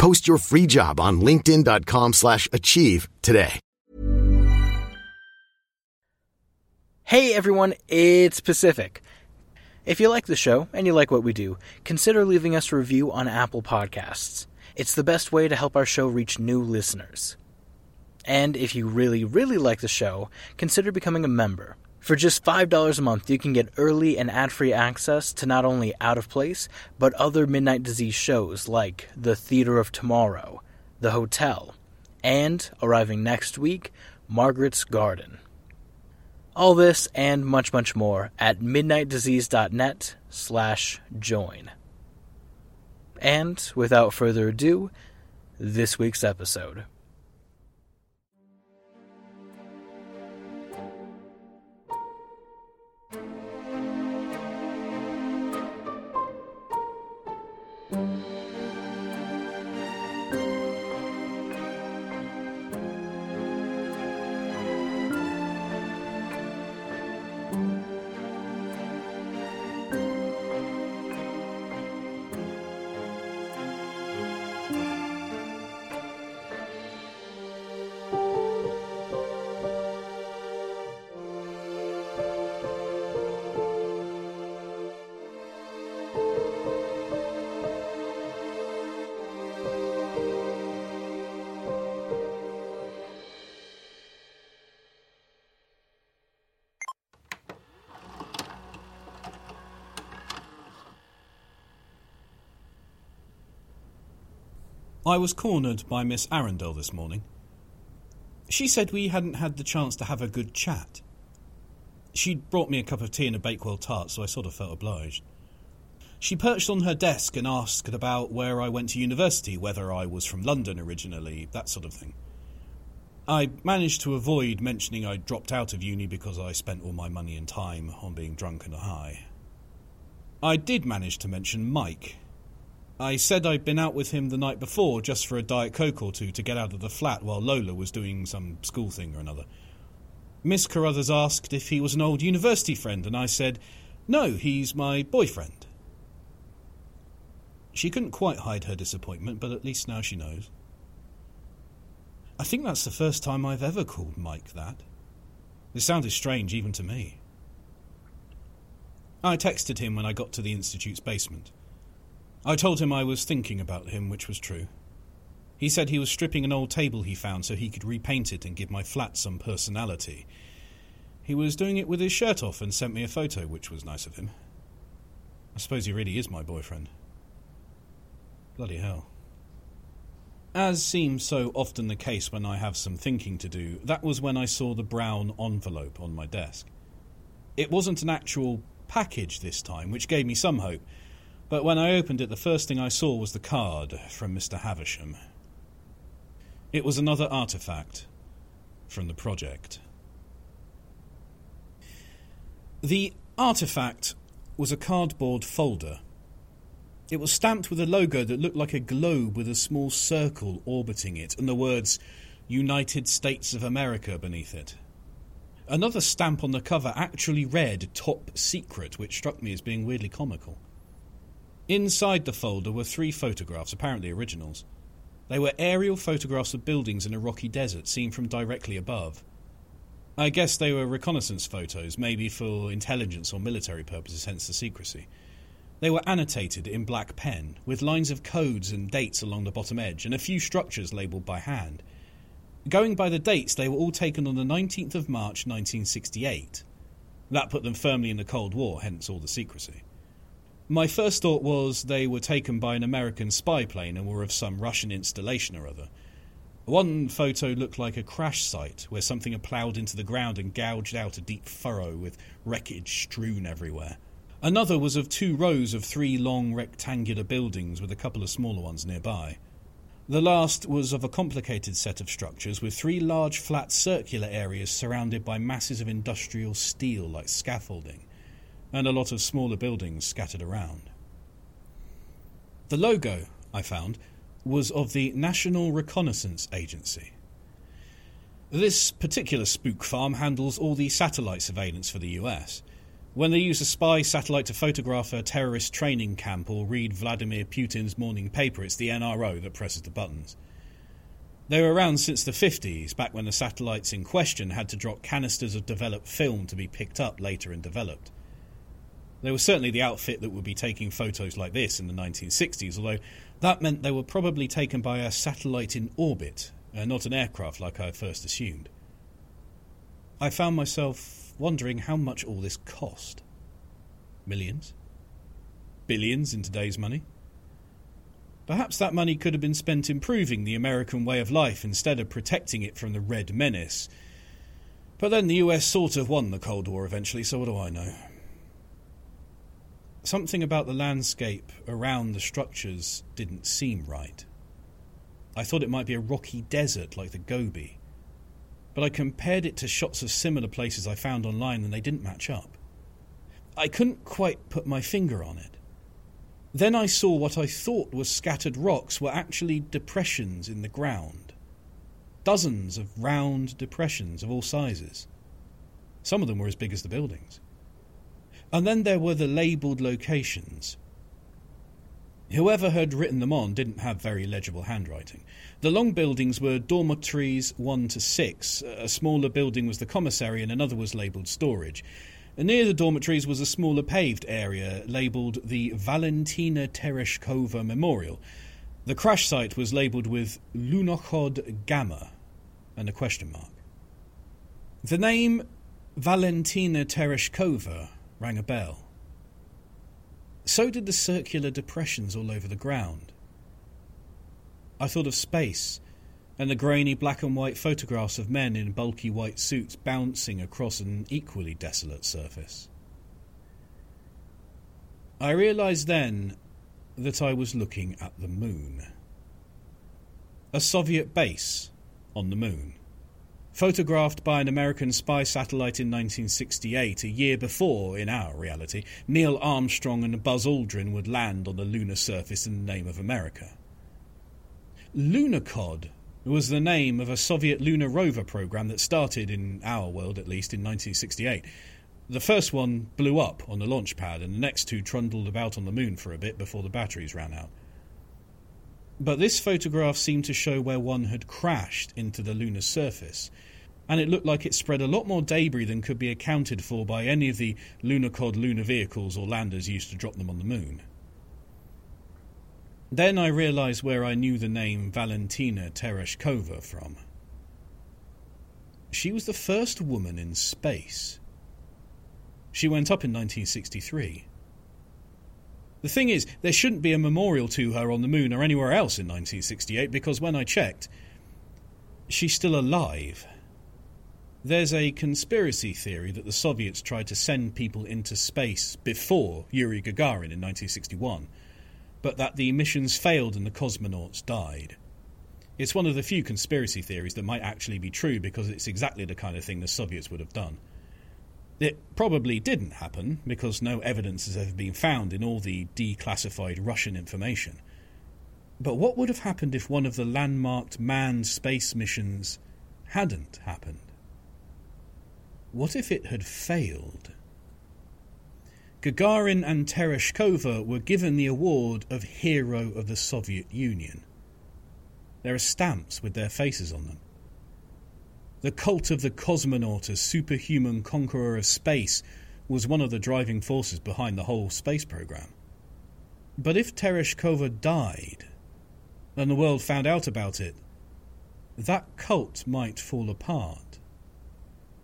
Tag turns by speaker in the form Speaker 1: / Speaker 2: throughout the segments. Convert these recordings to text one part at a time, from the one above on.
Speaker 1: Post your free job on linkedin.com/achieve slash achieve today.
Speaker 2: Hey everyone, it's Pacific. If you like the show and you like what we do, consider leaving us a review on Apple Podcasts. It's the best way to help our show reach new listeners. And if you really, really like the show, consider becoming a member. For just $5 a month, you can get early and ad free access to not only Out of Place, but other Midnight Disease shows like The Theater of Tomorrow, The Hotel, and, arriving next week, Margaret's Garden. All this and much, much more at midnightdisease.net slash join. And, without further ado, this week's episode.
Speaker 3: I was cornered by Miss Arundel this morning. She said we hadn't had the chance to have a good chat. She'd brought me a cup of tea and a Bakewell tart, so I sort of felt obliged. She perched on her desk and asked about where I went to university, whether I was from London originally, that sort of thing. I managed to avoid mentioning I'd dropped out of uni because I spent all my money and time on being drunk and high. I did manage to mention Mike, I said I'd been out with him the night before just for a Diet Coke or two to get out of the flat while Lola was doing some school thing or another. Miss Carruthers asked if he was an old university friend, and I said, No, he's my boyfriend. She couldn't quite hide her disappointment, but at least now she knows. I think that's the first time I've ever called Mike that. It sounded strange even to me. I texted him when I got to the Institute's basement. I told him I was thinking about him, which was true. He said he was stripping an old table he found so he could repaint it and give my flat some personality. He was doing it with his shirt off and sent me a photo, which was nice of him. I suppose he really is my boyfriend. Bloody hell. As seems so often the case when I have some thinking to do, that was when I saw the brown envelope on my desk. It wasn't an actual package this time, which gave me some hope, but when I opened it, the first thing I saw was the card from Mr. Havisham. It was another artifact from the project. The artifact was a cardboard folder. It was stamped with a logo that looked like a globe with a small circle orbiting it and the words United States of America beneath it. Another stamp on the cover actually read Top Secret, which struck me as being weirdly comical. Inside the folder were three photographs, apparently originals. They were aerial photographs of buildings in a rocky desert seen from directly above. I guess they were reconnaissance photos, maybe for intelligence or military purposes, hence the secrecy. They were annotated in black pen, with lines of codes and dates along the bottom edge, and a few structures labelled by hand. Going by the dates, they were all taken on the 19th of March 1968. That put them firmly in the Cold War, hence all the secrecy. My first thought was they were taken by an American spy plane and were of some Russian installation or other. One photo looked like a crash site where something had ploughed into the ground and gouged out a deep furrow with wreckage strewn everywhere. Another was of two rows of three long rectangular buildings with a couple of smaller ones nearby. The last was of a complicated set of structures with three large flat circular areas surrounded by masses of industrial steel like scaffolding, and a lot of smaller buildings scattered around. The logo, I found, was of the National Reconnaissance Agency. This particular spook farm handles all the satellite surveillance for the US. When they use a spy satellite to photograph a terrorist training camp or read Vladimir Putin's morning paper, it's the NRO that presses the buttons. They were around since the 50s, back when the satellites in question had to drop canisters of developed film to be picked up later and developed. They were certainly the outfit that would be taking photos like this in the 1960s, although that meant they were probably taken by a satellite in orbit, uh, not an aircraft like I had first assumed. I found myself wondering how much all this cost. Millions? Billions in today's money? Perhaps that money could have been spent improving the American way of life instead of protecting it from the Red Menace. But then the US sort of won the Cold War eventually, so what do I know? Something about the landscape around the structures didn't seem right. I thought it might be a rocky desert like the Gobi but I compared it to shots of similar places I found online and they didn't match up. I couldn't quite put my finger on it. Then I saw what I thought were scattered rocks were actually depressions in the ground. Dozens of round depressions of all sizes. Some of them were as big as the buildings. And then there were the labelled locations. Whoever had written them on didn't have very legible handwriting. The long buildings were dormitories 1 to 6. A smaller building was the commissary, and another was labelled storage. Near the dormitories was a smaller paved area labelled the Valentina Tereshkova Memorial. The crash site was labelled with Lunokhod Gamma and a question mark. The name Valentina Tereshkova rang a bell. So did the circular depressions all over the ground. I thought of space and the grainy black and white photographs of men in bulky white suits bouncing across an equally desolate surface. I realised then that I was looking at the moon. A Soviet base on the moon photographed by an American spy satellite in 1968, a year before, in our reality, Neil Armstrong and Buzz Aldrin would land on the lunar surface in the name of America. Lunokhod was the name of a Soviet lunar rover program that started, in our world at least, in 1968. The first one blew up on the launch pad, and the next two trundled about on the moon for a bit before the batteries ran out. But this photograph seemed to show where one had crashed into the lunar surface, and it looked like it spread a lot more debris than could be accounted for by any of the Lunokhod lunar vehicles or landers used to drop them on the moon. Then I realised where I knew the name Valentina Tereshkova from. She was the first woman in space. She went up in 1963. The thing is, there shouldn't be a memorial to her on the moon or anywhere else in 1968 because when I checked, she's still alive. There's a conspiracy theory that the Soviets tried to send people into space before Yuri Gagarin in 1961, but that the missions failed and the cosmonauts died. It's one of the few conspiracy theories that might actually be true because it's exactly the kind of thing the Soviets would have done. It probably didn't happen because no evidence has ever been found in all the declassified Russian information. But what would have happened if one of the landmarked manned space missions hadn't happened? What if it had failed? Gagarin and Tereshkova were given the award of Hero of the Soviet Union. There are stamps with their faces on them. The cult of the cosmonaut as superhuman conqueror of space was one of the driving forces behind the whole space program. But if Tereshkova died, and the world found out about it, that cult might fall apart.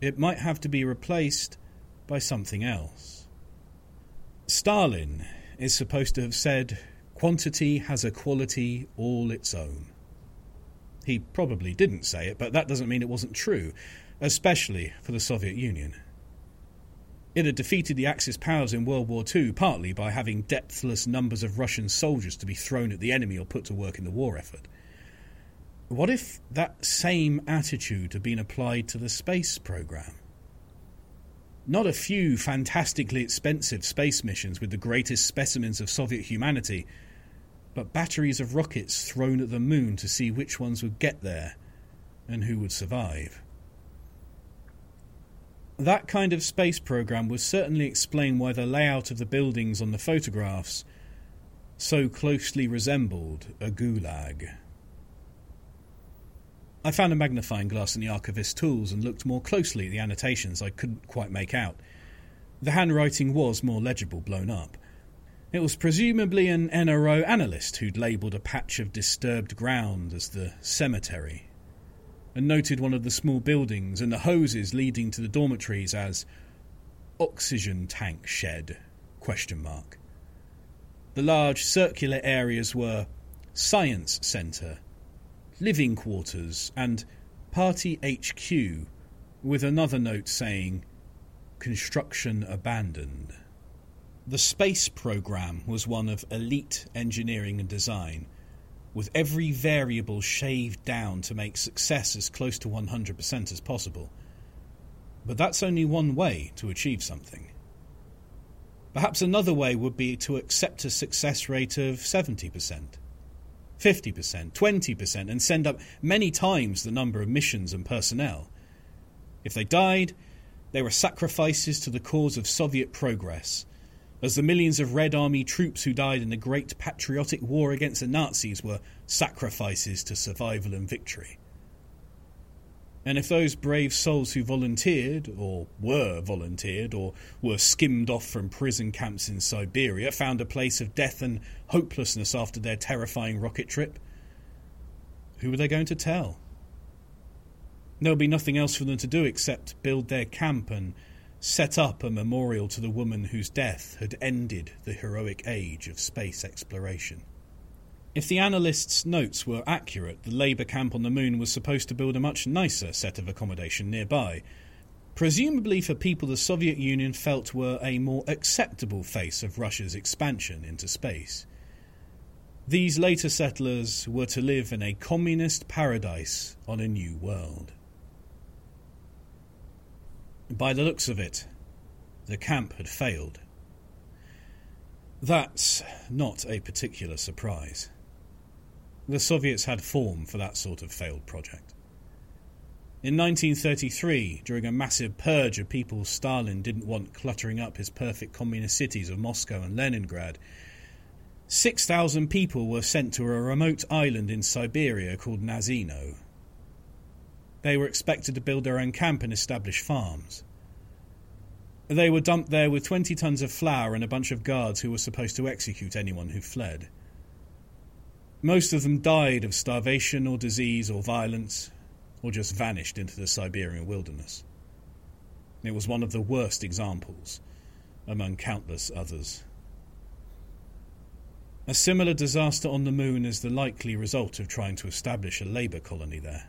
Speaker 3: It might have to be replaced by something else. Stalin is supposed to have said, Quantity has a quality all its own. He probably didn't say it, but that doesn't mean it wasn't true, especially for the Soviet Union. It had defeated the Axis powers in World War II partly by having depthless numbers of Russian soldiers to be thrown at the enemy or put to work in the war effort. What if that same attitude had been applied to the space program? Not a few fantastically expensive space missions with the greatest specimens of Soviet humanity, but batteries of rockets thrown at the moon to see which ones would get there and who would survive. That kind of space program would certainly explain why the layout of the buildings on the photographs so closely resembled a gulag. I found a magnifying glass in the archivist's tools and looked more closely at the annotations I couldn't quite make out. The handwriting was more legible blown up. It was presumably an NRO analyst who'd labelled a patch of disturbed ground as the cemetery, and noted one of the small buildings and the hoses leading to the dormitories as oxygen tank shed question mark. The large circular areas were science centre living quarters, and Party HQ, with another note saying, Construction abandoned. The space program was one of elite engineering and design, with every variable shaved down to make success as close to 100% as possible. But that's only one way to achieve something. Perhaps another way would be to accept a success rate of 70%. 50%, 20%, and send up many times the number of missions and personnel. If they died, they were sacrifices to the cause of Soviet progress, as the millions of Red Army troops who died in the great patriotic war against the Nazis were sacrifices to survival and victory. And if those brave souls who volunteered, or were volunteered, or were skimmed off from prison camps in Siberia, found a place of death and hopelessness after their terrifying rocket trip, who were they going to tell? There'll be nothing else for them to do except build their camp and set up a memorial to the woman whose death had ended the heroic age of space exploration. If the analyst's notes were accurate, the Labour camp on the moon was supposed to build a much nicer set of accommodation nearby, presumably for people the Soviet Union felt were a more acceptable face of Russia's expansion into space. These later settlers were to live in a communist paradise on a new world. By the looks of it, the camp had failed. That's not a particular surprise. The Soviets had form for that sort of failed project. In 1933, during a massive purge of people Stalin didn't want cluttering up his perfect communist cities of Moscow and Leningrad, 6,000 people were sent to a remote island in Siberia called Nazino. They were expected to build their own camp and establish farms. They were dumped there with 20 tons of flour and a bunch of guards who were supposed to execute anyone who fled. Most of them died of starvation or disease or violence, or just vanished into the Siberian wilderness. It was one of the worst examples, among countless others. A similar disaster on the moon is the likely result of trying to establish a labour colony there.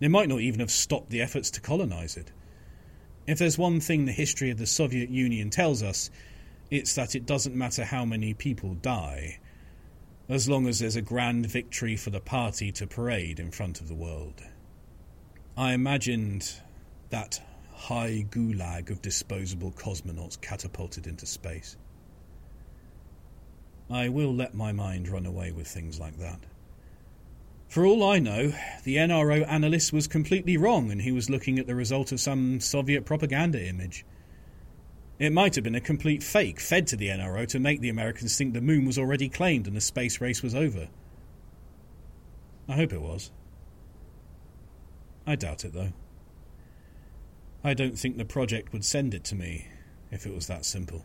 Speaker 3: It might not even have stopped the efforts to colonize it. If there's one thing the history of the Soviet Union tells us, it's that it doesn't matter how many people die, as long as there's a grand victory for the party to parade in front of the world. I imagined that high gulag of disposable cosmonauts catapulted into space. I will let my mind run away with things like that. For all I know, the NRO analyst was completely wrong and he was looking at the result of some Soviet propaganda image. It might have been a complete fake fed to the NRO to make the Americans think the moon was already claimed and the space race was over. I hope it was. I doubt it, though. I don't think the project would send it to me if it was that simple.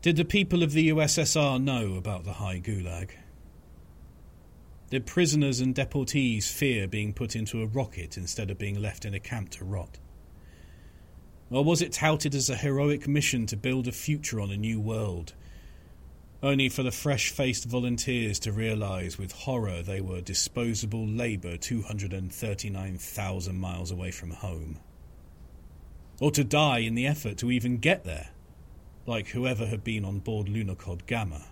Speaker 3: Did the people of the USSR know about the High Gulag? Did prisoners and deportees fear being put into a rocket instead of being left in a camp to rot? Or was it touted as a heroic mission to build a future on a new world, only for the fresh faced volunteers to realise with horror they were disposable labour 239,000 miles away from home? Or to die in the effort to even get there, like whoever had been on board Lunokhod Gamma?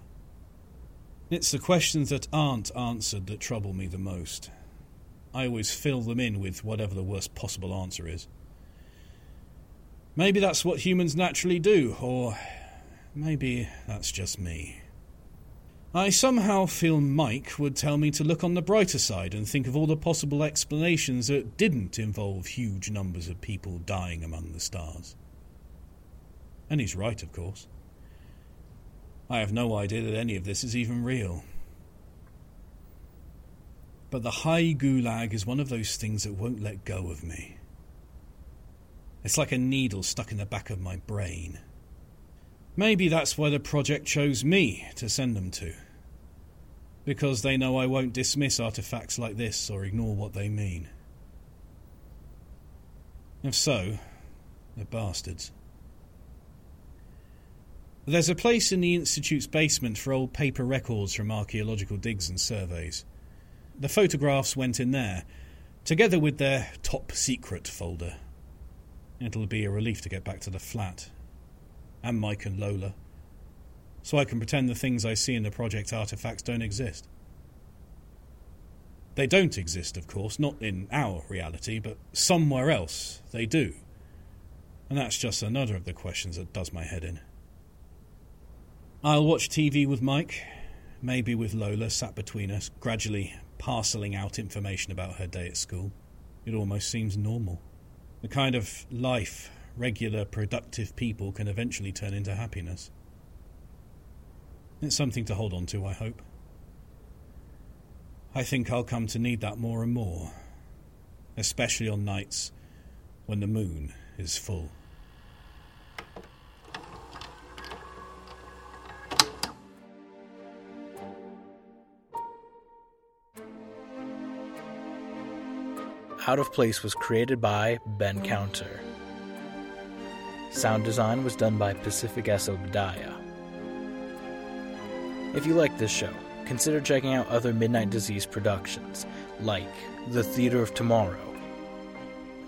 Speaker 3: It's the questions that aren't answered that trouble me the most. I always fill them in with whatever the worst possible answer is. Maybe that's what humans naturally do, or maybe that's just me. I somehow feel Mike would tell me to look on the brighter side and think of all the possible explanations that didn't involve huge numbers of people dying among the stars. And he's right, of course. I have no idea that any of this is even real. But the high gulag is one of those things that won't let go of me. It's like a needle stuck in the back of my brain. Maybe that's why the project chose me to send them to. Because they know I won't dismiss artifacts like this or ignore what they mean. If so, they're bastards. There's a place in the Institute's basement for old paper records from archaeological digs and surveys. The photographs went in there, together with their top secret folder. It'll be a relief to get back to the flat. And Mike and Lola. So I can pretend the things I see in the project artifacts don't exist. They don't exist, of course, not in our reality, but somewhere else they do. And that's just another of the questions that does my head in. I'll watch TV with Mike, maybe with Lola sat between us, gradually parceling out information about her day at school. It almost seems normal. The kind of life regular, productive people can eventually turn into happiness. It's something to hold on to, I hope. I think I'll come to need that more and more, especially on nights when the moon is full.
Speaker 2: Out of Place was created by Ben Counter. Sound design was done by Pacific S. Obadiah. If you like this show, consider checking out other Midnight Disease productions like The Theater of Tomorrow,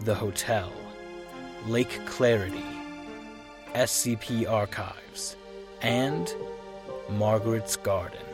Speaker 2: The Hotel, Lake Clarity, SCP Archives, and Margaret's Garden.